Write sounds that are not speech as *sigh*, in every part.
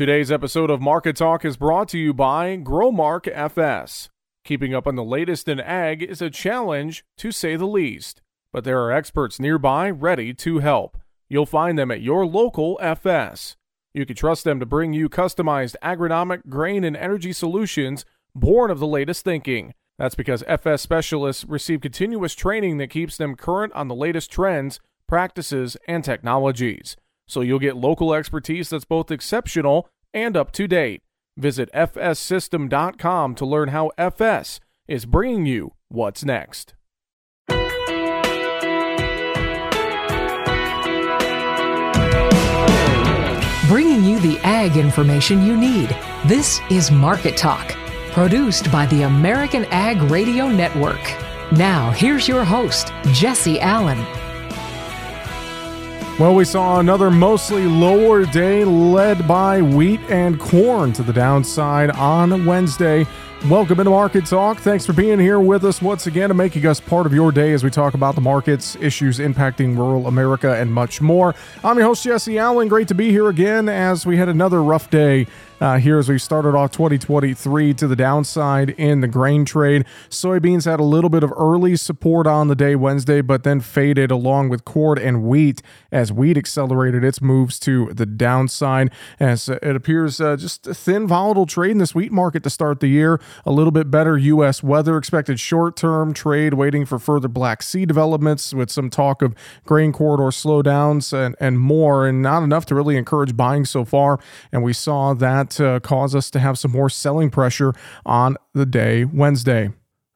Today's episode of Market Talk is brought to you by Growmark FS. Keeping up on the latest in ag is a challenge, to say the least, but there are experts nearby ready to help. You'll find them at your local FS. You can trust them to bring you customized agronomic, grain, and energy solutions born of the latest thinking. That's because FS specialists receive continuous training that keeps them current on the latest trends, practices, and technologies so you'll get local expertise that's both exceptional and up to date. Visit fssystem.com to learn how FS is bringing you what's next. Bringing you the ag information you need. This is Market Talk, produced by the American Ag Radio Network. Now, here's your host, Jesse Allen. Well, we saw another mostly lower day led by wheat and corn to the downside on Wednesday. Welcome into Market Talk. Thanks for being here with us once again and making us part of your day as we talk about the markets, issues impacting rural America, and much more. I'm your host, Jesse Allen. Great to be here again as we had another rough day uh, here as we started off 2023 to the downside in the grain trade. Soybeans had a little bit of early support on the day Wednesday, but then faded along with corn and wheat as wheat accelerated its moves to the downside. As it appears uh, just a thin, volatile trade in this wheat market to start the year. A little bit better U.S. weather expected short term trade, waiting for further Black Sea developments with some talk of grain corridor slowdowns and, and more, and not enough to really encourage buying so far. And we saw that uh, cause us to have some more selling pressure on the day Wednesday.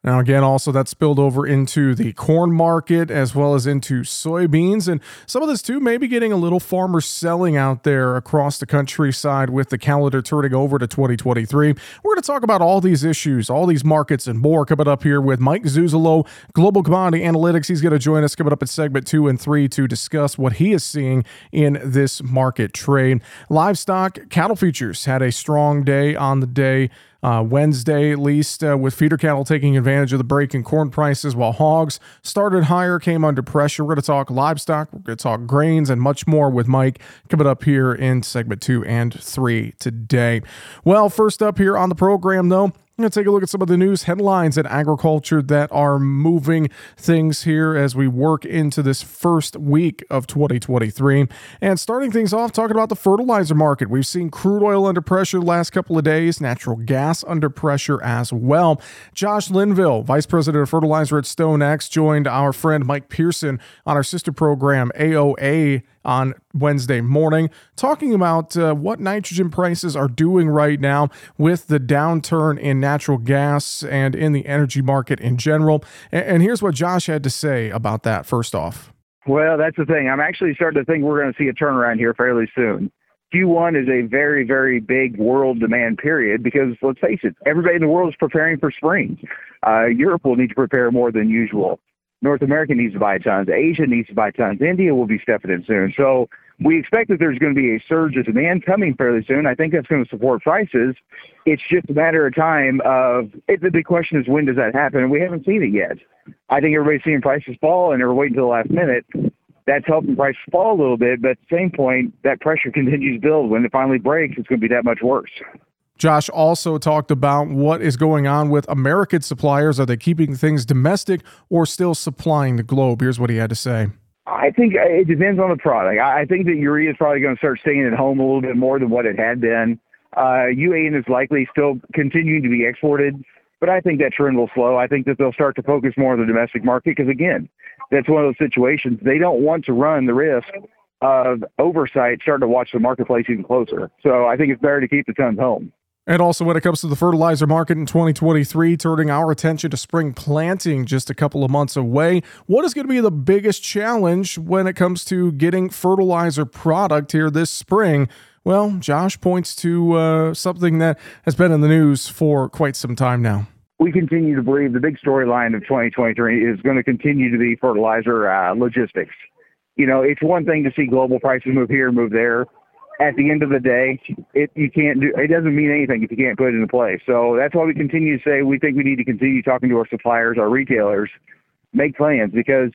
Now, again, also that spilled over into the corn market as well as into soybeans. And some of this, too, maybe getting a little farmer selling out there across the countryside with the calendar turning over to 2023. We're going to talk about all these issues, all these markets, and more coming up here with Mike Zuzolo, Global Commodity Analytics. He's going to join us coming up in segment two and three to discuss what he is seeing in this market trade. Livestock cattle futures had a strong day on the day uh, Wednesday, at least, uh, with feeder cattle taking advantage of the break in corn prices, while hogs started higher, came under pressure. We're going to talk livestock, we're going to talk grains, and much more with Mike coming up here in segment two and three today. Well, first up here on the program, though, I'm going to take a look at some of the news headlines in agriculture that are moving things here as we work into this first week of 2023. And starting things off, talking about the fertilizer market. We've seen crude oil under pressure the last couple of days, natural gas under pressure as well. Josh Linville, Vice President of Fertilizer at StoneX, joined our friend Mike Pearson on our sister program, AOA on Wednesday morning, talking about uh, what nitrogen prices are doing right now with the downturn in natural gas and in the energy market in general. And, and here's what Josh had to say about that first off. Well, that's the thing. I'm actually starting to think we're going to see a turnaround here fairly soon. Q1 is a very, very big world demand period because let's face it, everybody in the world is preparing for spring. Uh, Europe will need to prepare more than usual. North America needs to buy tons. Asia needs to buy tons. India will be stepping in soon. So we expect that there's going to be a surge of demand coming fairly soon. I think that's going to support prices. It's just a matter of time of it, the big question is when does that happen? And we haven't seen it yet. I think everybody's seeing prices fall and they're waiting until the last minute. That's helping prices fall a little bit, but at the same point, that pressure *laughs* continues to build. When it finally breaks, it's going to be that much worse. Josh also talked about what is going on with American suppliers. Are they keeping things domestic or still supplying the globe? Here's what he had to say. I think it depends on the product. I think that urea is probably going to start staying at home a little bit more than what it had been. Uh, UAN is likely still continuing to be exported, but I think that trend will slow. I think that they'll start to focus more on the domestic market because, again, that's one of those situations they don't want to run the risk of oversight starting to watch the marketplace even closer. So I think it's better to keep the tons home. And also, when it comes to the fertilizer market in 2023, turning our attention to spring planting just a couple of months away, what is going to be the biggest challenge when it comes to getting fertilizer product here this spring? Well, Josh points to uh, something that has been in the news for quite some time now. We continue to believe the big storyline of 2023 is going to continue to be fertilizer uh, logistics. You know, it's one thing to see global prices move here, move there at the end of the day, it you can't do it doesn't mean anything if you can't put it into place. So that's why we continue to say we think we need to continue talking to our suppliers, our retailers, make plans because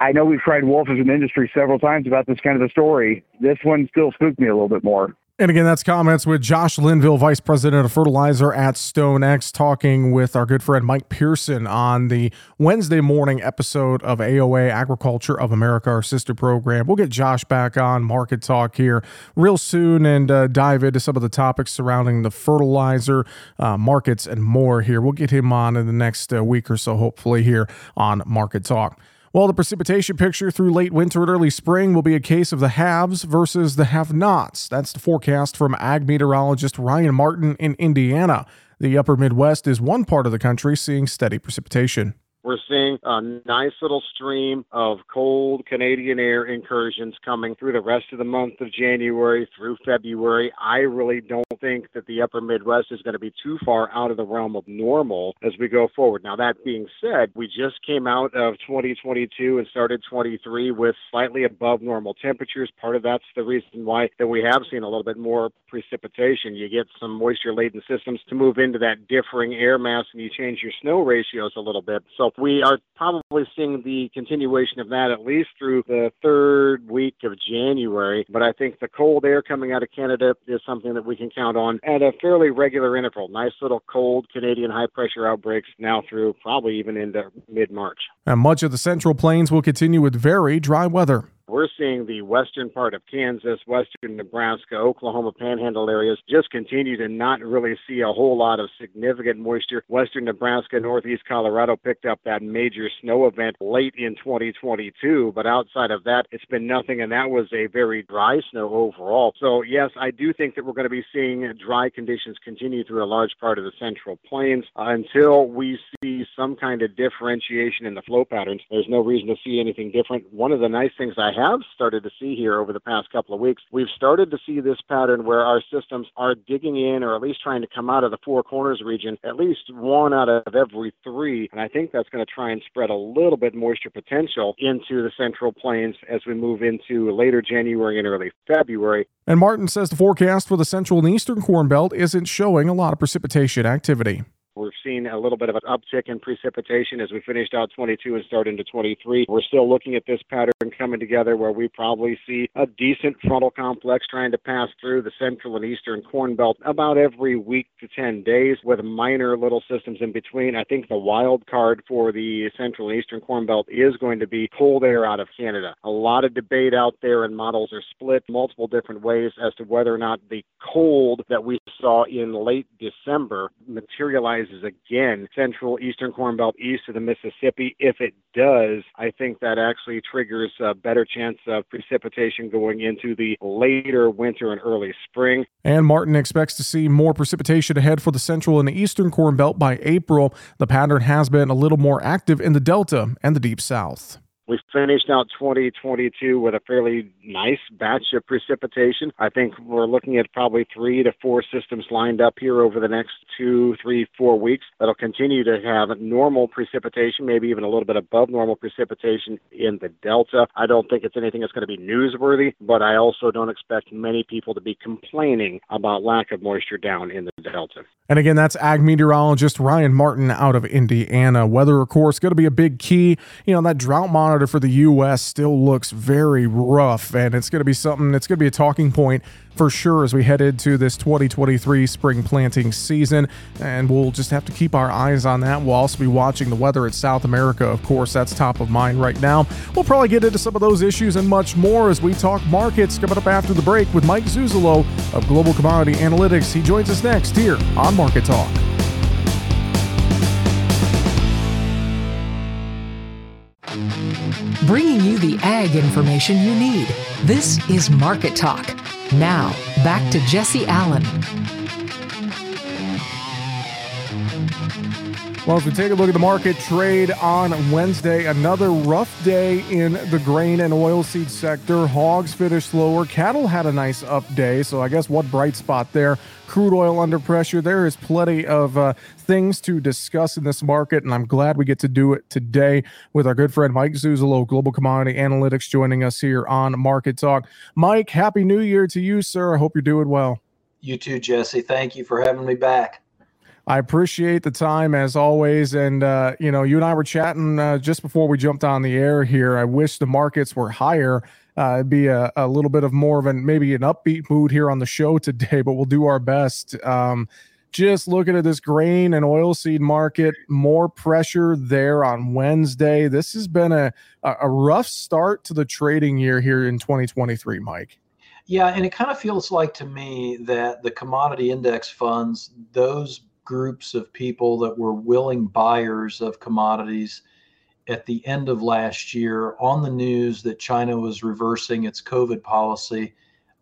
I know we've tried wolf as an industry several times about this kind of a story. This one still spooked me a little bit more. And again, that's comments with Josh Linville, Vice President of Fertilizer at StoneX, talking with our good friend Mike Pearson on the Wednesday morning episode of AOA Agriculture of America, our sister program. We'll get Josh back on Market Talk here real soon and uh, dive into some of the topics surrounding the fertilizer uh, markets and more here. We'll get him on in the next uh, week or so, hopefully, here on Market Talk. Well, the precipitation picture through late winter and early spring will be a case of the haves versus the have nots. That's the forecast from ag meteorologist Ryan Martin in Indiana. The upper Midwest is one part of the country seeing steady precipitation. We're seeing a nice little stream of cold Canadian air incursions coming through the rest of the month of January through February. I really don't think that the upper Midwest is going to be too far out of the realm of normal as we go forward. Now, that being said, we just came out of 2022 and started 23 with slightly above normal temperatures. Part of that's the reason why that we have seen a little bit more precipitation. You get some moisture laden systems to move into that differing air mass and you change your snow ratios a little bit. So we are probably seeing the continuation of that at least through the third week of January. But I think the cold air coming out of Canada is something that we can count on at a fairly regular interval. Nice little cold Canadian high pressure outbreaks now through probably even into mid March. And much of the central plains will continue with very dry weather. We're seeing the western part of Kansas, western Nebraska, Oklahoma panhandle areas just continue to not really see a whole lot of significant moisture. Western Nebraska, northeast Colorado picked up that major snow event late in 2022, but outside of that, it's been nothing, and that was a very dry snow overall. So, yes, I do think that we're going to be seeing dry conditions continue through a large part of the central plains until we see some kind of differentiation in the flow patterns. There's no reason to see anything different. One of the nice things I have started to see here over the past couple of weeks, we've started to see this pattern where our systems are digging in or at least trying to come out of the Four Corners region, at least one out of every three. And I think that's going to try and spread a little bit moisture potential into the central plains as we move into later January and early February. And Martin says the forecast for the central and eastern corn belt isn't showing a lot of precipitation activity. We're seeing a little bit of an uptick in precipitation as we finished out 22 and start into 23. We're still looking at this pattern coming together where we probably see a decent frontal complex trying to pass through the central and eastern corn belt about every week to 10 days with minor little systems in between. I think the wild card for the central and eastern corn belt is going to be cold air out of Canada. A lot of debate out there and models are split multiple different ways as to whether or not the cold that we saw in late December materializes again central eastern corn belt east of the Mississippi. If it does, I think that actually triggers a better chance of precipitation going into the later winter and early spring. And Martin expects to see more precipitation ahead for the central and the eastern corn belt by April. The pattern has been a little more active in the delta and the deep south. We finished out 2022 with a fairly nice batch of precipitation. I think we're looking at probably three to four systems lined up here over the next two, three, four weeks that'll continue to have normal precipitation, maybe even a little bit above normal precipitation in the Delta. I don't think it's anything that's going to be newsworthy, but I also don't expect many people to be complaining about lack of moisture down in the Delta. And again, that's ag meteorologist Ryan Martin out of Indiana. Weather, of course, going to be a big key. You know, that drought monitor for the U.S. still looks very rough, and it's going to be something that's going to be a talking point for sure as we head into this 2023 spring planting season. And we'll just have to keep our eyes on that. We'll also be watching the weather in South America. Of course, that's top of mind right now. We'll probably get into some of those issues and much more as we talk markets coming up after the break with Mike Zuzolo of Global Commodity Analytics. He joins us next here on Market Talk. Bringing you the ag information you need. This is Market Talk. Now, back to Jesse Allen. Well, if we take a look at the market trade on Wednesday, another rough day in the grain and oilseed sector. Hogs finished lower. Cattle had a nice up day. So I guess what bright spot there? Crude oil under pressure. There is plenty of uh, things to discuss in this market, and I'm glad we get to do it today with our good friend Mike Zuzolo, Global Commodity Analytics, joining us here on Market Talk. Mike, happy New Year to you, sir. I hope you're doing well. You too, Jesse. Thank you for having me back. I appreciate the time as always. And, uh, you know, you and I were chatting uh, just before we jumped on the air here. I wish the markets were higher uh, be a, a, little bit of more of an maybe an upbeat mood here on the show *laughs* today, but we'll do our best. Um, just looking at this grain and oilseed market, more pressure there on Wednesday. This has been a, a rough start to the trading year here in 2023, Mike. Yeah, and it kind of feels like to me that the commodity index funds, those groups of people that were willing buyers of commodities at the end of last year on the news that China was reversing its COVID policy.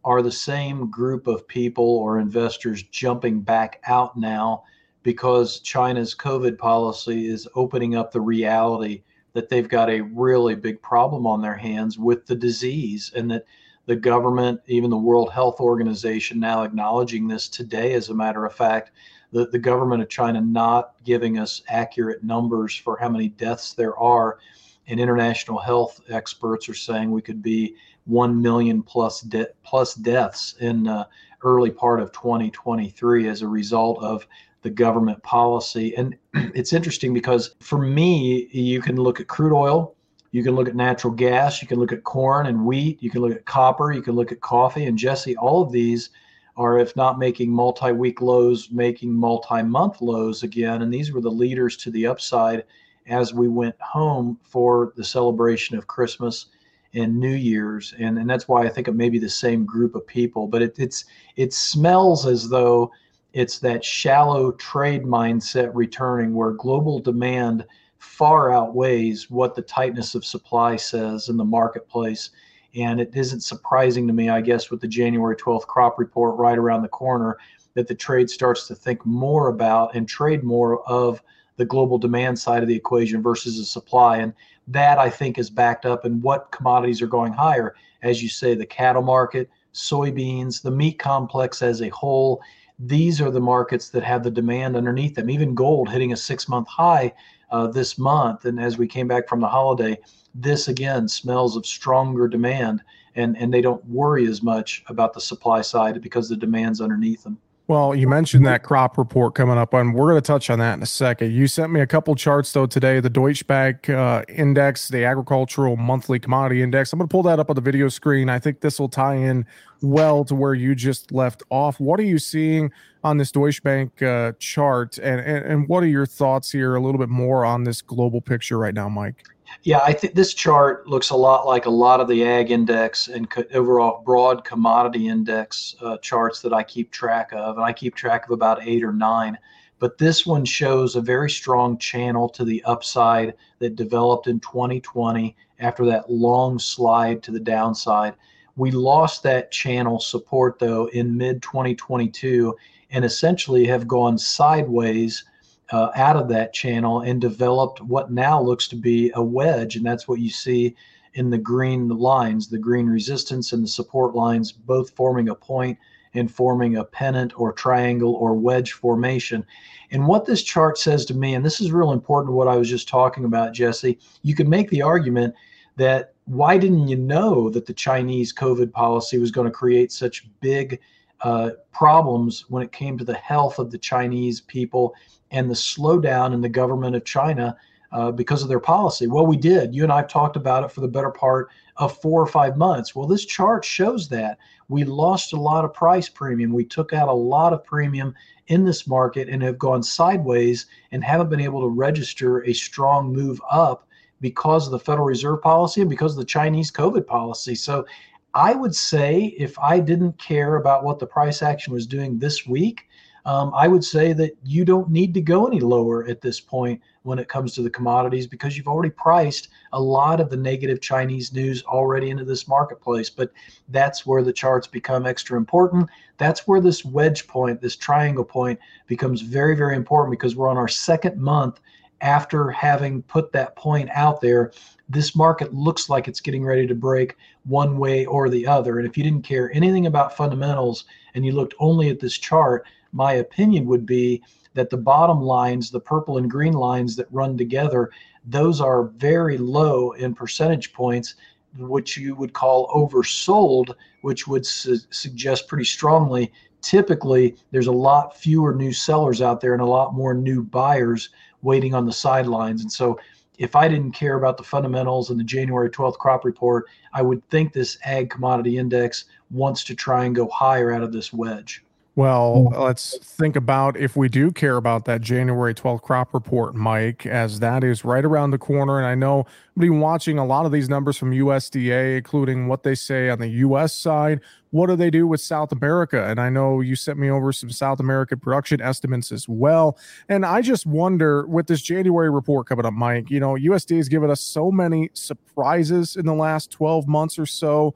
Are the same group of people or investors jumping back out now because China's COVID policy is opening up the reality that they've got a really big problem on their hands with the disease and that the government, even the World Health Organization, now acknowledging this today, as a matter of fact, the, the government of China not giving us accurate numbers for how many deaths there are. And international health experts are saying we could be 1 million plus, de- plus deaths in uh, early part of 2023 as a result of the government policy. And *clears throat* it's interesting because for me, you can look at crude oil, you can look at natural gas, you can look at corn and wheat, you can look at copper, you can look at coffee. And Jesse, all of these are, if not making multi week lows, making multi month lows again. And these were the leaders to the upside as we went home for the celebration of Christmas and New Year's. And, and that's why I think it may be the same group of people. But it, it's it smells as though it's that shallow trade mindset returning where global demand far outweighs what the tightness of supply says in the marketplace. And it isn't surprising to me, I guess, with the January 12th crop report right around the corner, that the trade starts to think more about and trade more of the global demand side of the equation versus the supply. And that I think is backed up in what commodities are going higher. As you say, the cattle market, soybeans, the meat complex as a whole. These are the markets that have the demand underneath them. Even gold hitting a six month high uh, this month. And as we came back from the holiday, this again smells of stronger demand, and, and they don't worry as much about the supply side because the demand's underneath them. Well, you mentioned that crop report coming up, and we're going to touch on that in a second. You sent me a couple charts though today: the Deutsche Bank uh, index, the agricultural monthly commodity index. I'm going to pull that up on the video screen. I think this will tie in well to where you just left off. What are you seeing on this Deutsche Bank uh, chart, and, and and what are your thoughts here? A little bit more on this global picture right now, Mike. Yeah, I think this chart looks a lot like a lot of the ag index and co- overall broad commodity index uh, charts that I keep track of. And I keep track of about eight or nine. But this one shows a very strong channel to the upside that developed in 2020 after that long slide to the downside. We lost that channel support though in mid 2022 and essentially have gone sideways uh, out of that channel and developed what now looks to be a wedge. And that's what you see in the green lines, the green resistance and the support lines, both forming a point and forming a pennant or triangle or wedge formation. And what this chart says to me, and this is real important, what I was just talking about, Jesse, you can make the argument that why didn't you know that the Chinese COVID policy was going to create such big uh, problems when it came to the health of the Chinese people and the slowdown in the government of China uh, because of their policy. Well, we did. You and I have talked about it for the better part of four or five months. Well, this chart shows that we lost a lot of price premium. We took out a lot of premium in this market and have gone sideways and haven't been able to register a strong move up because of the Federal Reserve policy and because of the Chinese COVID policy. So I would say if I didn't care about what the price action was doing this week, um, I would say that you don't need to go any lower at this point when it comes to the commodities because you've already priced a lot of the negative Chinese news already into this marketplace. But that's where the charts become extra important. That's where this wedge point, this triangle point, becomes very, very important because we're on our second month after having put that point out there this market looks like it's getting ready to break one way or the other. And if you didn't care anything about fundamentals and you looked only at this chart, my opinion would be that the bottom lines, the purple and green lines that run together, those are very low in percentage points, which you would call oversold, which would su- suggest pretty strongly typically there's a lot fewer new sellers out there and a lot more new buyers waiting on the sidelines. And so if I didn't care about the fundamentals and the January 12th crop report, I would think this ag commodity index wants to try and go higher out of this wedge. Well, mm. let's think about if we do care about that January 12th crop report, Mike, as that is right around the corner. And I know I've been watching a lot of these numbers from USDA, including what they say on the US side. What do they do with South America? And I know you sent me over some South American production estimates as well. And I just wonder with this January report coming up, Mike, you know, USDA has given us so many surprises in the last 12 months or so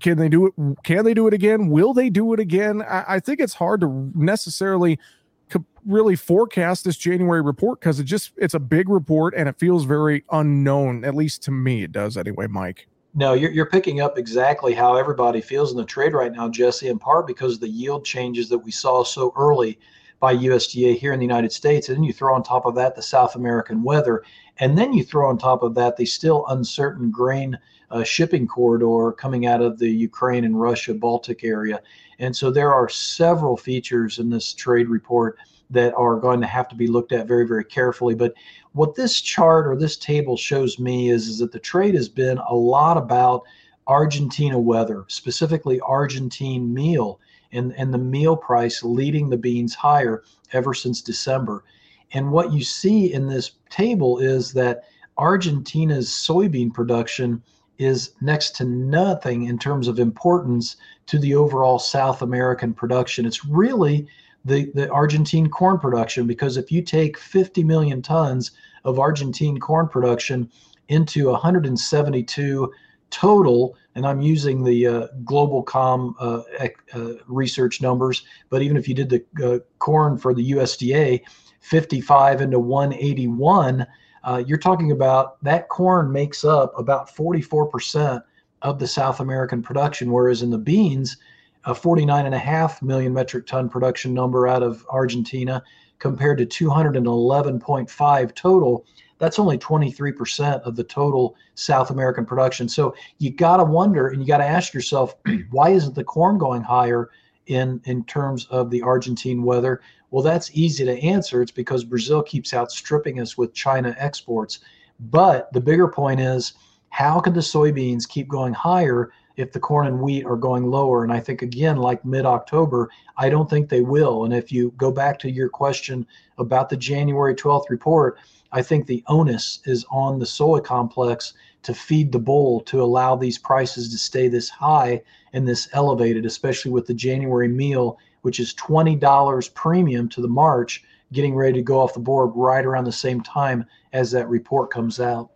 can they do it? Can they do it again? Will they do it again? I, I think it's hard to necessarily really forecast this January report because it just it's a big report and it feels very unknown. At least to me, it does anyway. Mike. No, you're, you're picking up exactly how everybody feels in the trade right now, Jesse, in part because of the yield changes that we saw so early by USDA here in the United States. And then you throw on top of that the South American weather. And then you throw on top of that the still uncertain grain uh, shipping corridor coming out of the Ukraine and Russia Baltic area. And so there are several features in this trade report that are going to have to be looked at very, very carefully. But what this chart or this table shows me is, is that the trade has been a lot about Argentina weather, specifically Argentine meal, and, and the meal price leading the beans higher ever since December. And what you see in this table is that Argentina's soybean production is next to nothing in terms of importance to the overall South American production. It's really the, the Argentine corn production because if you take 50 million tons of Argentine corn production into 172 total, and I'm using the uh, GlobalComm uh, uh, research numbers, but even if you did the uh, corn for the USDA, 55 into 181 uh, you're talking about that corn makes up about 44% of the South American production, whereas in the beans, a 49.5 million metric ton production number out of Argentina compared to 211.5 total. That's only 23% of the total South American production. So you got to wonder and you got to ask yourself, *clears throat* why isn't the corn going higher in, in terms of the Argentine weather? Well, that's easy to answer. It's because Brazil keeps outstripping us with China exports. But the bigger point is how can the soybeans keep going higher if the corn and wheat are going lower? And I think, again, like mid October, I don't think they will. And if you go back to your question about the January 12th report, I think the onus is on the soy complex to feed the bull to allow these prices to stay this high and this elevated, especially with the January meal which is $20 premium to the March, getting ready to go off the board right around the same time as that report comes out.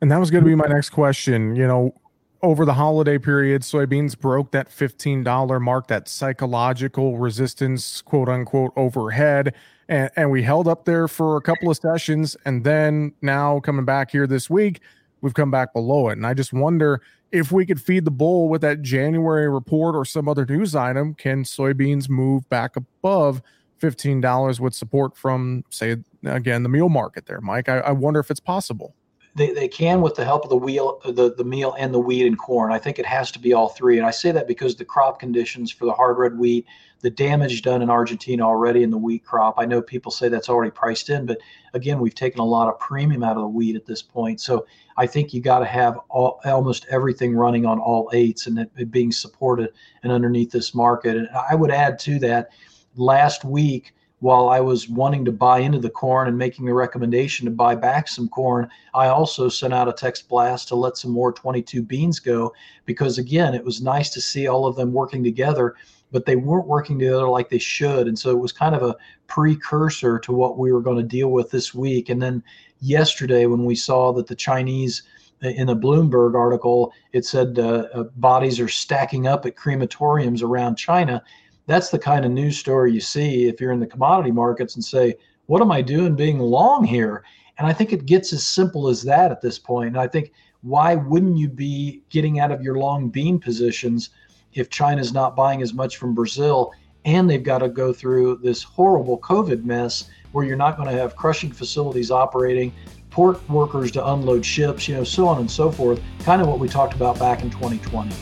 And that was going to be my next question. You know, over the holiday period, soybeans broke that $15 mark, that psychological resistance, quote unquote, overhead. And, and we held up there for a couple of sessions. And then now coming back here this week, we've come back below it. And I just wonder if we could feed the bull with that January report or some other news item, can soybeans move back above $15 with support from, say, again, the meal market there, Mike? I, I wonder if it's possible. They, they can with the help of the wheel, the, the meal and the wheat and corn. I think it has to be all three. And I say that because the crop conditions for the hard red wheat, the damage done in Argentina already in the wheat crop. I know people say that's already priced in, but again, we've taken a lot of premium out of the wheat at this point. So I think you got to have all, almost everything running on all eights and it, being supported and underneath this market. And I would add to that last week, while I was wanting to buy into the corn and making the recommendation to buy back some corn, I also sent out a text blast to let some more 22 beans go because, again, it was nice to see all of them working together, but they weren't working together like they should. And so it was kind of a precursor to what we were going to deal with this week. And then yesterday when we saw that the Chinese in a Bloomberg article, it said uh, uh, bodies are stacking up at crematoriums around China. That's the kind of news story you see if you're in the commodity markets and say, What am I doing being long here? And I think it gets as simple as that at this point. And I think, why wouldn't you be getting out of your long bean positions if China's not buying as much from Brazil and they've got to go through this horrible COVID mess where you're not going to have crushing facilities operating, port workers to unload ships, you know, so on and so forth. Kind of what we talked about back in 2020.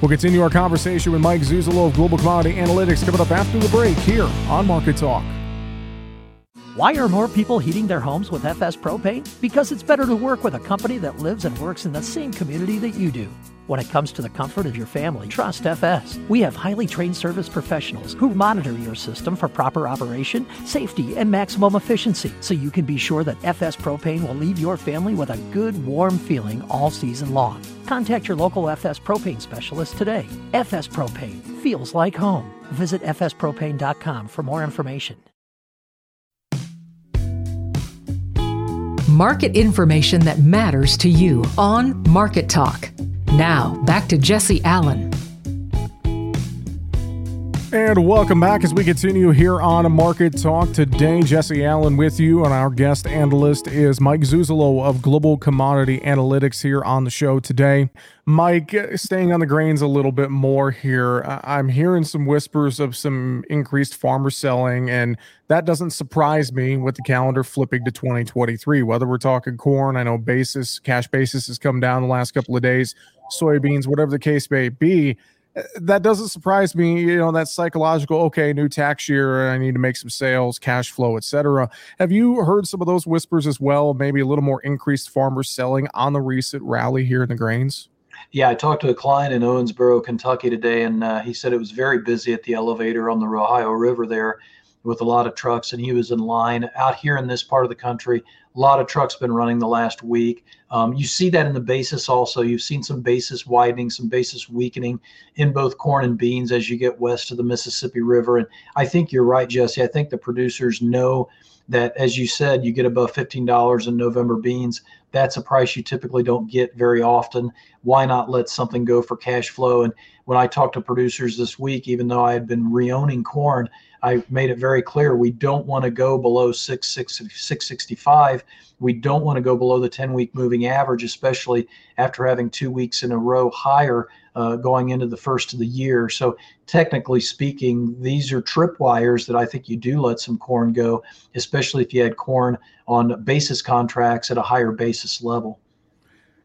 We'll continue our conversation with Mike Zuzolo of Global Commodity Analytics coming up after the break here on Market Talk. Why are more people heating their homes with FS Propane? Because it's better to work with a company that lives and works in the same community that you do. When it comes to the comfort of your family, trust FS. We have highly trained service professionals who monitor your system for proper operation, safety, and maximum efficiency so you can be sure that FS Propane will leave your family with a good, warm feeling all season long. Contact your local FS Propane specialist today. FS Propane feels like home. Visit fspropane.com for more information. Market information that matters to you on Market Talk. Now, back to Jesse Allen. And welcome back as we continue here on Market Talk. Today, Jesse Allen with you, and our guest analyst is Mike Zuzolo of Global Commodity Analytics here on the show today. Mike, staying on the grains a little bit more here, I'm hearing some whispers of some increased farmer selling, and that doesn't surprise me with the calendar flipping to 2023. Whether we're talking corn, I know basis, cash basis has come down the last couple of days, soybeans, whatever the case may be that doesn't surprise me. You know, that psychological, okay, new tax year, I need to make some sales, cash flow, etc. Have you heard some of those whispers as well? Maybe a little more increased farmers selling on the recent rally here in the grains? Yeah, I talked to a client in Owensboro, Kentucky today, and uh, he said it was very busy at the elevator on the Ohio River there with a lot of trucks, and he was in line. Out here in this part of the country, a lot of trucks been running the last week. Um, you see that in the basis also. You've seen some basis widening, some basis weakening in both corn and beans as you get west of the Mississippi River. And I think you're right, Jesse. I think the producers know that, as you said, you get above $15 in November beans. That's a price you typically don't get very often. Why not let something go for cash flow? And when I talked to producers this week, even though I had been reowning corn, I made it very clear we don't want to go below 6, 6, 665. We don't want to go below the 10 week moving average, especially after having two weeks in a row higher uh, going into the first of the year. So, technically speaking, these are tripwires that I think you do let some corn go, especially if you had corn on basis contracts at a higher basis level.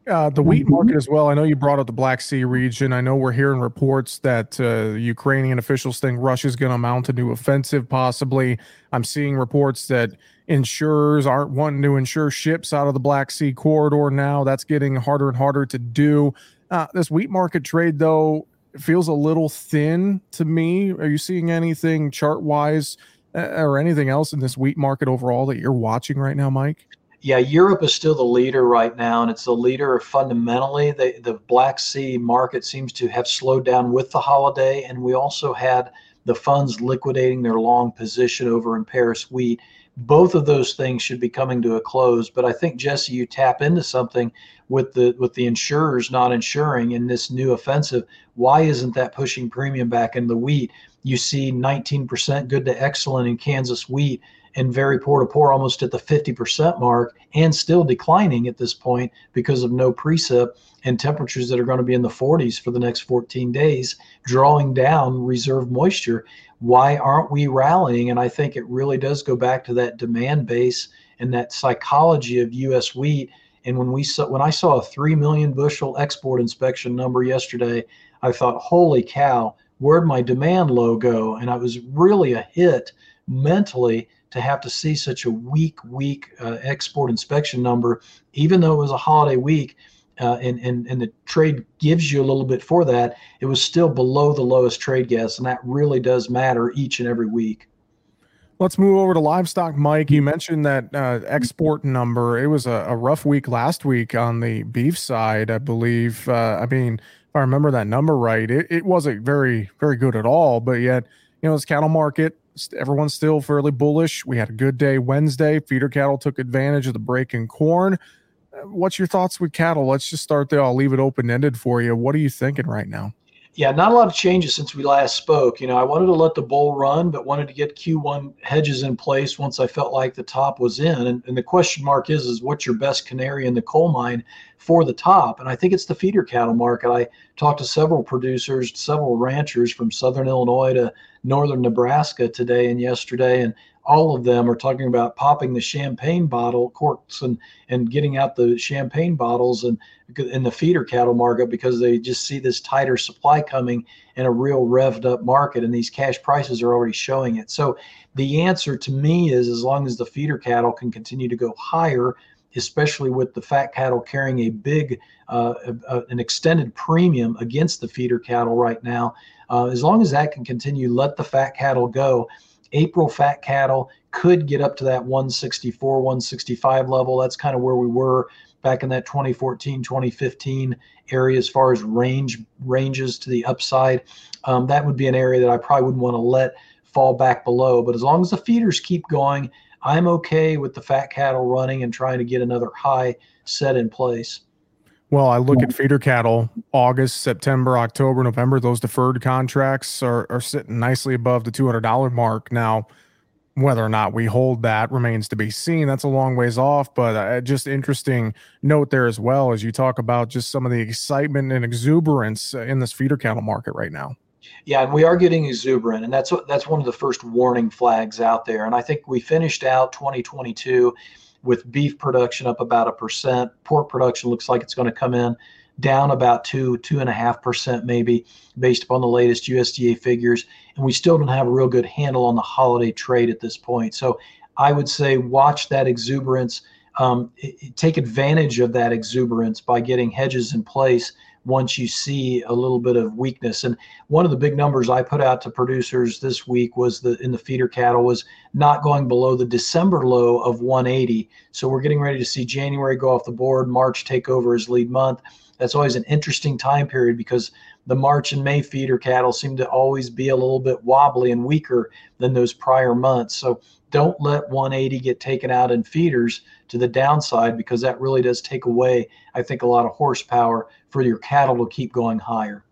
Uh, the wheat market as well. I know you brought up the Black Sea region. I know we're hearing reports that uh, Ukrainian officials think Russia's going to mount a new offensive, possibly. I'm seeing reports that insurers aren't wanting to insure ships out of the Black Sea corridor now. That's getting harder and harder to do. Uh, this wheat market trade, though, feels a little thin to me. Are you seeing anything chart wise uh, or anything else in this wheat market overall that you're watching right now, Mike? Yeah, Europe is still the leader right now, and it's the leader fundamentally. The, the Black Sea market seems to have slowed down with the holiday, and we also had the funds liquidating their long position over in Paris wheat. Both of those things should be coming to a close, but I think Jesse, you tap into something with the with the insurers not insuring in this new offensive. Why isn't that pushing premium back in the wheat? You see 19% good to excellent in Kansas wheat and very poor to poor almost at the 50% mark and still declining at this point because of no precip and temperatures that are going to be in the 40s for the next 14 days, drawing down reserve moisture. Why aren't we rallying? And I think it really does go back to that demand base and that psychology of U.S. wheat. And when we saw when I saw a three million bushel export inspection number yesterday, I thought, holy cow, where'd my demand low go? And I was really a hit mentally to have to see such a weak, weak uh, export inspection number, even though it was a holiday week. Uh, and, and, and the trade gives you a little bit for that, it was still below the lowest trade guess. And that really does matter each and every week. Let's move over to livestock, Mike. You mentioned that uh, export number. It was a, a, rough week last week on the beef side, I believe. Uh, I mean, if I remember that number right, it, it wasn't very, very good at all. But yet, you know, this cattle market everyone's still fairly bullish. We had a good day Wednesday. Feeder cattle took advantage of the break in corn. Uh, what's your thoughts with cattle? Let's just start there. I'll leave it open ended for you. What are you thinking right now? Yeah, not a lot of changes since we last spoke. You know, I wanted to let the bull run, but wanted to get Q1 hedges in place once I felt like the top was in. And, and the question mark is, is what's your best canary in the coal mine for the top? And I think it's the feeder cattle market. I talked to several producers, several ranchers from southern Illinois to northern Nebraska today and yesterday, and all of them are talking about popping the champagne bottle corks and and getting out the champagne bottles and in the feeder cattle market because they just see this tighter supply coming in a real revved up market and these cash prices are already showing it. So the answer to me is as long as the feeder cattle can continue to go higher especially with the fat cattle carrying a big uh, a, an extended premium against the feeder cattle right now uh, as long as that can continue let the fat cattle go April fat cattle could get up to that 164, 165 level. That's kind of where we were back in that 2014, 2015 area as far as range ranges to the upside. Um, that would be an area that I probably wouldn't want to let fall back below. But as long as the feeders keep going, I'm okay with the fat cattle running and trying to get another high set in place. Well, I look at feeder cattle, August, September, October, November, those deferred contracts are, are sitting nicely above the $200 mark. Now, whether or not we hold that remains to be seen. That's a long ways off, but uh, just interesting note there as well as you talk about just some of the excitement and exuberance uh, in this feeder cattle market right now. Yeah, and we are getting exuberant, and that's that's one of the first warning flags out there. And I think we finished out 2022 with beef production up about a percent. Pork production looks like it's going to come in down about two, two and a half percent maybe, based upon the latest USDA figures. And we still don't have a real good handle on the holiday trade at this point. So I would say watch that exuberance. Um, take advantage of that exuberance by getting hedges in place once you see a little bit of weakness. And one of the big numbers I put out to producers this week was the in the feeder cattle was not going below the December low of 180. So we're getting ready to see January go off the board, March take over as lead month. That's always an interesting time period because the March and May feeder cattle seem to always be a little bit wobbly and weaker than those prior months. So don't let 180 get taken out in feeders to the downside because that really does take away, I think, a lot of horsepower for your cattle to keep going higher.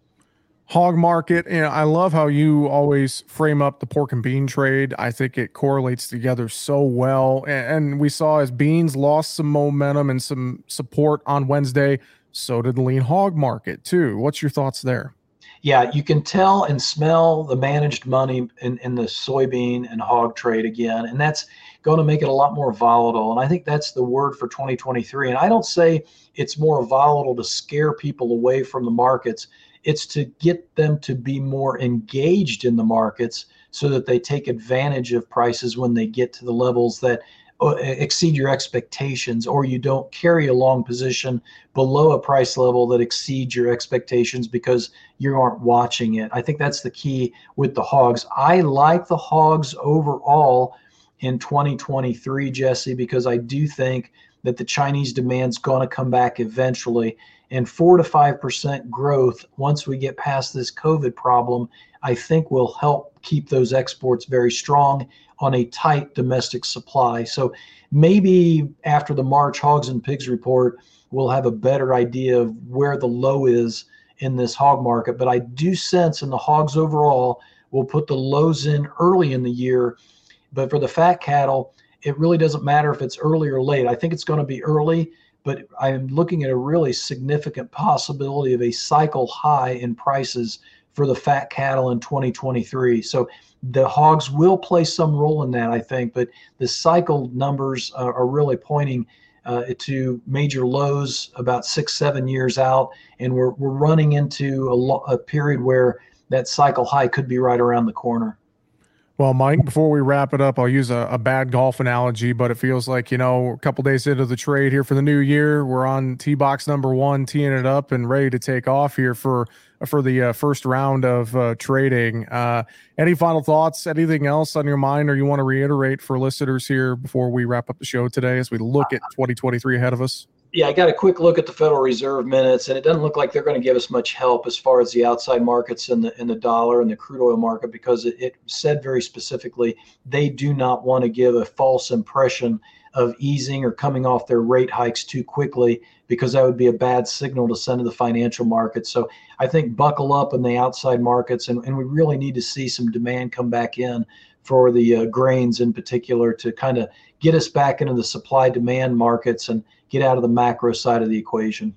Hog market, and I love how you always frame up the pork and bean trade. I think it correlates together so well. And we saw as beans lost some momentum and some support on Wednesday, so did the lean hog market too. What's your thoughts there? yeah, you can tell and smell the managed money in, in the soybean and hog trade again. And that's going to make it a lot more volatile. And I think that's the word for 2023. And I don't say it's more volatile to scare people away from the markets, it's to get them to be more engaged in the markets so that they take advantage of prices when they get to the levels that Uh, exceed your expectations or you don't carry a long position below a price level that exceeds your expectations because you aren't watching it. I think that's the key with the hogs. I like the hogs overall in 2023, Jesse, because I do think that the Chinese demand's going to come back eventually. And four to five percent growth once we get past this COVID problem, I think will help keep those exports very strong on a tight domestic supply. So maybe after the March hogs and pigs report, we'll have a better idea of where the low is in this hog market. But I do sense in the hogs overall, we'll put the lows in early in the year. But for the fat cattle, it really doesn't matter if it's early or late. I think it's going to be early, but I'm looking at a really significant possibility of a cycle high in prices for the fat cattle in 2023. So the hogs will play some role in that, I think, but the cycle numbers uh, are really pointing uh, to major lows about six, seven years out, and we're we're running into a, lo- a period where that cycle high could be right around the corner. Well, Mike, before we wrap it up, I'll use a, a, bad golf analogy, but it feels like, you know, a couple days into the trade here for the new year, we're on tee box number one, teeing it up and ready to take off here for for the uh, first round of uh, trading. Uh, any final thoughts? Anything else on your mind or you want to reiterate for listeners here before we wrap up the show today as we look at 2023 ahead of us? Yeah, I got a quick look at the Federal Reserve minutes, and it doesn't look like they're going to give us much help as far as the outside markets and the in the dollar and the crude oil market because it, it said very specifically they do not want to give a false impression of easing or coming off their rate hikes too quickly because that would be a bad signal to send to the financial markets. So I think buckle up in the outside markets, and, and we really need to see some demand come back in for the uh, grains in particular to kind of get us back into the supply demand markets and get out of the macro side of the equation.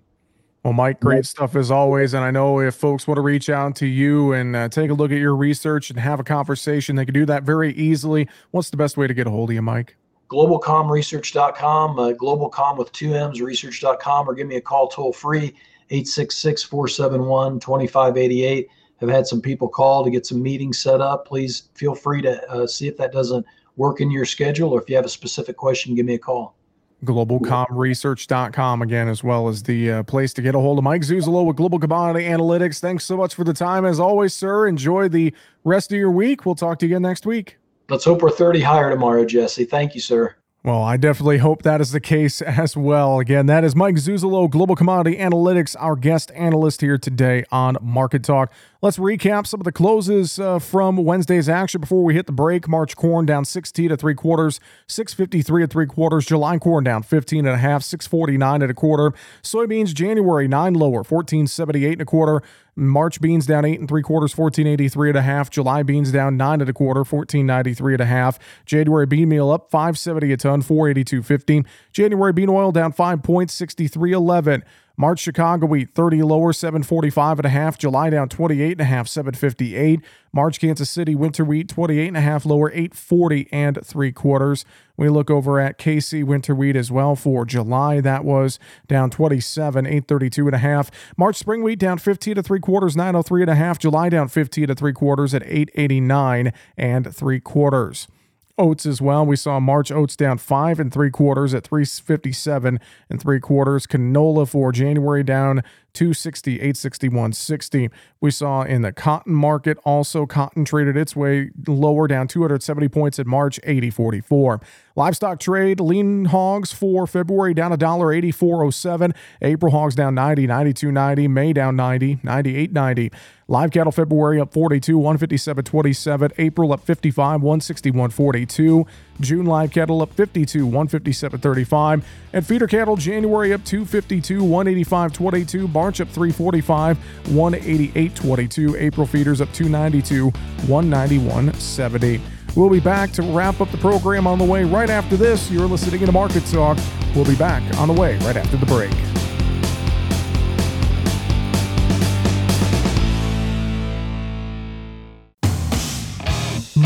Well, Mike, great stuff as always. And I know if folks want to reach out to you and uh, take a look at your research and have a conversation, they can do that very easily. What's the best way to get a hold of you, Mike? globalcommresearch.com, uh, globalcomm with two M's, research.com, or give me a call toll free, 866 471 2588. Have had some people call to get some meetings set up. Please feel free to uh, see if that doesn't work in your schedule, or if you have a specific question, give me a call globalcommresearch.com again, as well as the uh, place to get a hold of Mike Zuzolo with Global Commodity Analytics. Thanks so much for the time. As always, sir, enjoy the rest of your week. We'll talk to you again next week. Let's hope we're 30 higher tomorrow, Jesse. Thank you, sir. Well, I definitely hope that is the case as well. Again, that is Mike Zuzolo, Global Commodity Analytics, our guest analyst here today on Market Talk. Let's recap some of the closes uh, from Wednesday's action before we hit the break. March corn down 16 to three quarters, 653 at three quarters. July corn down 15 and a half, 649 at a quarter. Soybeans January nine lower, 1478 and a quarter. March beans down eight and three quarters, 1483 and a half. July beans down nine and a quarter, 1493 and a half. January bean meal up 570 a ton, 482.15. January bean oil down five points, 63.11. March Chicago wheat 30 lower 745 and a half. July down 28 and a half 758. March Kansas City winter wheat 28 and a half lower 840 and three quarters. We look over at KC winter wheat as well for July. That was down 27 832 and a half. March spring wheat down 15 to three quarters 903 and a half. July down 15 to three quarters at 889 and three quarters oats as well. We saw March oats down five and three quarters at 357 and three quarters. Canola for January down 260, 861, 60. We saw in the cotton market also cotton traded its way lower down 270 points at March, 80, 44. Livestock trade, lean hogs for February down a dollar 84.07. April hogs down 90, 92.90. May down 90, 98.90. Live cattle February up 42, 157.27. April up 55, 161.42. June live cattle up 52, 157.35. And feeder cattle January up 252, 185.22. March up 345, 188.22. April feeders up 292, 191.70. We'll be back to wrap up the program on the way right after this. You're listening to Market Talk. We'll be back on the way right after the break.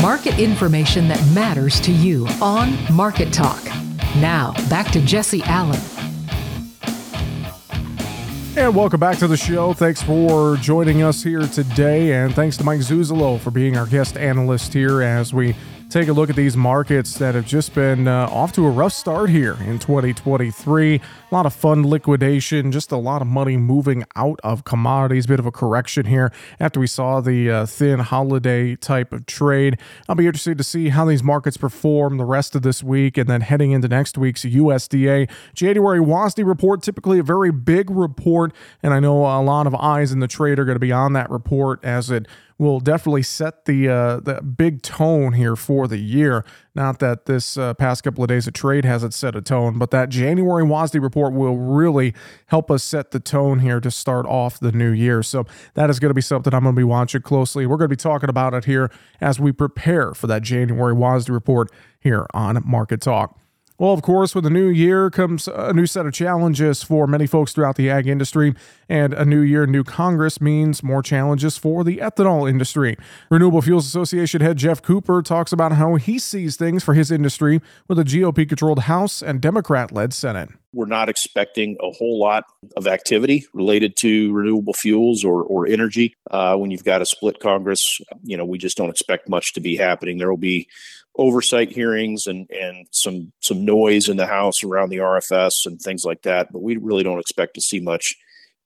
Market information that matters to you on Market Talk. Now, back to Jesse Allen. And welcome back to the show. Thanks for joining us here today. And thanks to Mike Zuzolo for being our guest analyst here as we take a look at these markets that have just been uh, off to a rough start here in 2023. A lot of fund liquidation, just a lot of money moving out of commodities. Bit of a correction here after we saw the uh, thin holiday type of trade. I'll be interested to see how these markets perform the rest of this week and then heading into next week's USDA January WASDE report. Typically a very big report, and I know a lot of eyes in the trade are going to be on that report as it will definitely set the uh, the big tone here for the year. Not that this uh, past couple of days of trade hasn't set a tone, but that January WASDE report will really help us set the tone here to start off the new year. So that is going to be something I'm going to be watching closely. We're going to be talking about it here as we prepare for that January WASDE report here on Market Talk. Well, of course, with the new year comes a new set of challenges for many folks throughout the ag industry, and a new year, new Congress means more challenges for the ethanol industry. Renewable Fuels Association head Geoff Cooper talks about how he sees things for his industry with a GOP controlled House and Democrat led Senate. We're not expecting a whole lot of activity related to renewable fuels or, or energy. Uh, when you've got a split Congress, you know, we just don't expect much to be happening. There will be oversight hearings and and some some noise in the House around the RFS and things like that. But we really don't expect to see much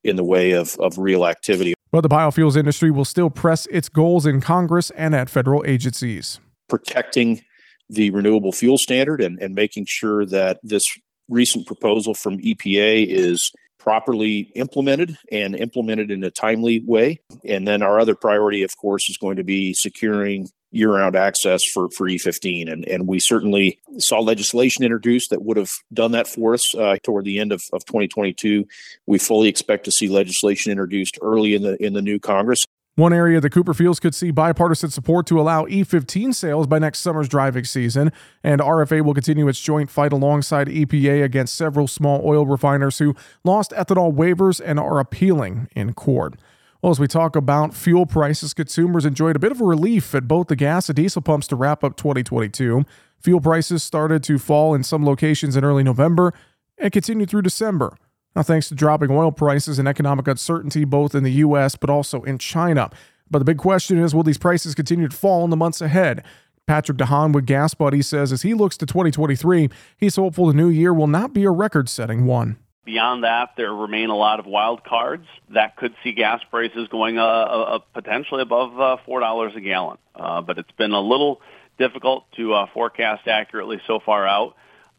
in the way of, of real activity. But the biofuels industry will still press its goals in Congress and at federal agencies. Protecting the renewable fuel standard and, and making sure that this recent proposal from EPA is properly implemented and implemented in a timely way. And then our other priority, of course, is going to be securing year-round access for, for E15. And, and we certainly saw legislation introduced that would have done that for us uh, toward the end of, of 2022. We fully expect to see legislation introduced early in the in the new Congress. One area the Cooper feels could see bipartisan support to allow E15 sales by next summer's driving season, and RFA will continue its joint fight alongside EPA against several small oil refiners who lost ethanol waivers and are appealing in court. Well, as we talk about fuel prices, consumers enjoyed a bit of a relief at both the gas and diesel pumps to wrap up 2022. Fuel prices started to fall in some locations in early November and continued through December. Now, thanks to dropping oil prices and economic uncertainty both in the U.S. but also in China. But the big question is will these prices continue to fall in the months ahead? Patrick DeHaan with GasBuddy says as he looks to 2023, he's hopeful the new year will not be a record setting one. Beyond that, there remain a lot of wild cards that could see gas prices going uh, uh, potentially above uh, $4 a gallon. Uh, but it's been a little difficult to uh, forecast accurately so far out.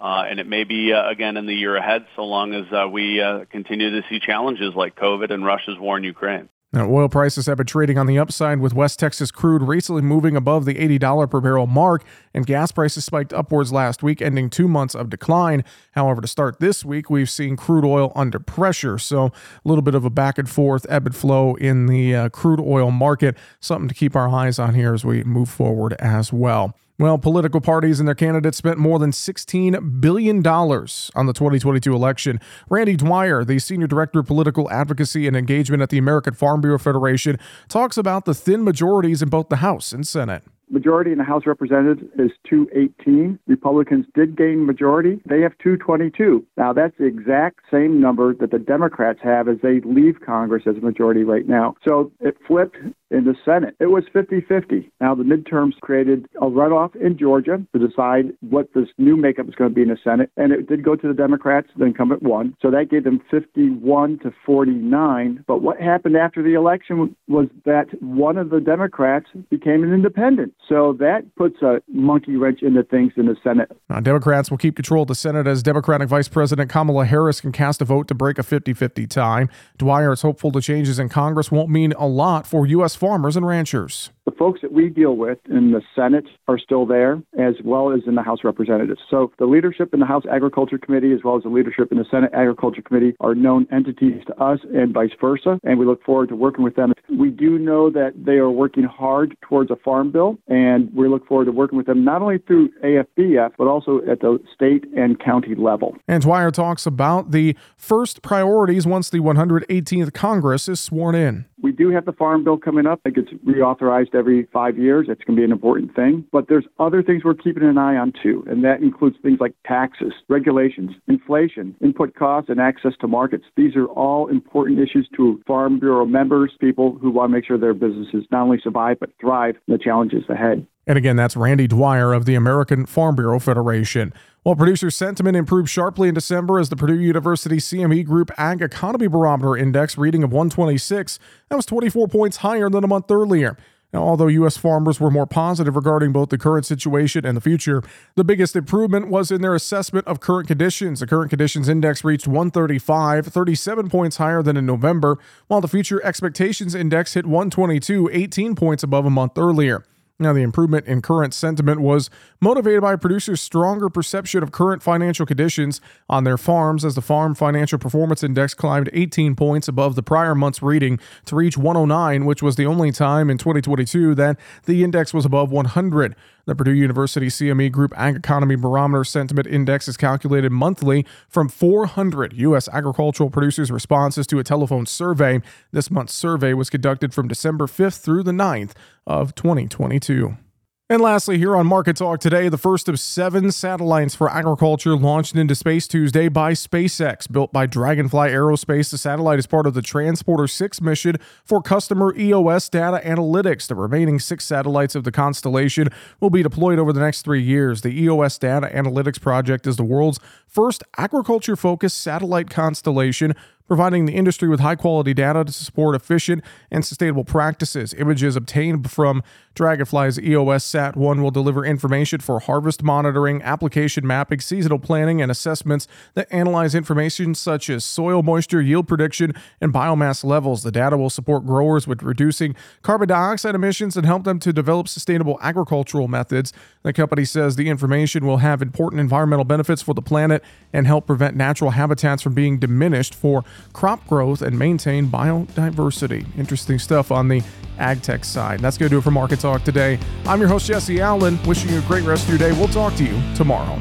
Uh, and it may be uh, again in the year ahead, so long as uh, we continue to see challenges like COVID and Russia's war in Ukraine. Now, oil prices have been trading on the upside, with West Texas crude recently moving above the $80 per barrel mark, and gas prices spiked upwards last week, ending two months of decline. However, to start this week, we've seen crude oil under pressure, so a little bit of a back and forth ebb and flow in the uh, crude oil market. Something to keep our eyes on here as we move forward as well. Well, political parties and their candidates spent more than $16 billion on the 2022 election. Randy Dwyer, the Senior Director of Political Advocacy and Engagement at the American Farm Bureau Federation, talks about the thin majorities in both the House and Senate majority in the House of Representatives is 218. Republicans did gain majority. They have 222. Now, that's the exact same number that the Democrats have as they leave Congress as a majority right now. So it flipped in the Senate. It was 50 50. Now, the midterms created a runoff in Georgia to decide what this new makeup is going to be in the Senate. And it did go to the Democrats. The incumbent won. So that gave them 51 to 49. But what happened after the election was that one of the Democrats became an independent. So that puts a monkey wrench into things in the Senate. Now, Democrats will keep control of the Senate as Democratic Vice President Kamala Harris can cast a vote to break a 50 50 tie. Dwyer is hopeful the changes in Congress won't mean a lot for U.S. farmers and ranchers the folks that we deal with in the Senate are still there, as well as in the House Representatives. So the leadership in the House Agriculture Committee, as well as the leadership in the Senate Agriculture Committee, are known entities to us and vice versa, and we look forward to working with them. We do know that they are working hard towards a farm bill, and we look forward to working with them not only through AFBF, but also at the state and county level. And Dwyer talks about the first priorities once the 118th Congress is sworn in. We do have the farm bill coming up. It gets reauthorized every five years. It's going to be an important thing. But there's other things we're keeping an eye on too, and that includes things like taxes, regulations, inflation, input costs, and access to markets. These are all important issues to Farm Bureau members, people who want to make sure their businesses not only survive but thrive in the challenges ahead. And again, that's Randy Dwyer of the American Farm Bureau Federation. While producer sentiment improved sharply in December as the Purdue University CME Group Ag Economy Barometer Index reading of 126, that was 24 points higher than a month earlier. Now, although U.S. farmers were more positive regarding both the current situation and the future, the biggest improvement was in their assessment of current conditions. The current conditions index reached 135, 37 points higher than in November, while the future expectations index hit 122, 18 points above a month earlier. Now, the improvement in current sentiment was motivated by producers' stronger perception of current financial conditions on their farms as the Farm Financial Performance Index climbed 18 points above the prior month's reading to reach 109, which was the only time in 2022 that the index was above 100. The Purdue University CME Group Ag Economy Barometer Sentiment Index is calculated monthly from 400 U.S. agricultural producers' responses to a telephone survey. This month's survey was conducted from December 5th through the 9th of 2022. And lastly, here on Market Talk today, the first of seven satellites for agriculture launched into space Tuesday by SpaceX. Built by Dragonfly Aerospace, the satellite is part of the Transporter 6 mission for customer EOS data analytics. The remaining six satellites of the constellation will be deployed over the next three years. The EOS data analytics project is the world's first agriculture focused satellite constellation providing the industry with high quality data to support efficient and sustainable practices. Images obtained from Dragonfly's EOS Sat 1 will deliver information for harvest monitoring, application mapping, seasonal planning, and assessments that analyze information such as soil moisture, yield prediction, and biomass levels. The data will support growers with reducing carbon dioxide emissions and help them to develop sustainable agricultural methods. The company says the information will have important environmental benefits for the planet and help prevent natural habitats from being diminished for crop growth and maintain biodiversity. Interesting stuff on the ag tech side. That's going to do it for Market Talk today. I'm your host, Jesse Allen, wishing you a great rest of your day. We'll talk to you tomorrow.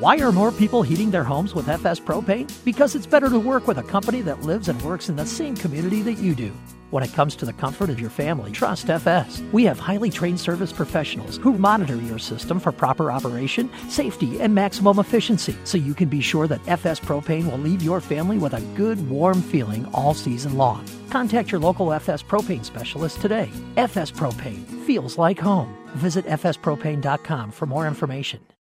Why are more people heating their homes with FS Propane? Because it's better to work with a company that lives and works in the same community that you do. When it comes to the comfort of your family, trust FS. We have highly trained service professionals who monitor your system for proper operation, safety, and maximum efficiency so you can be sure that FS Propane will leave your family with a good, warm feeling all season long. Contact your local FS Propane specialist today. FS Propane feels like home. Visit fspropane.com for more information.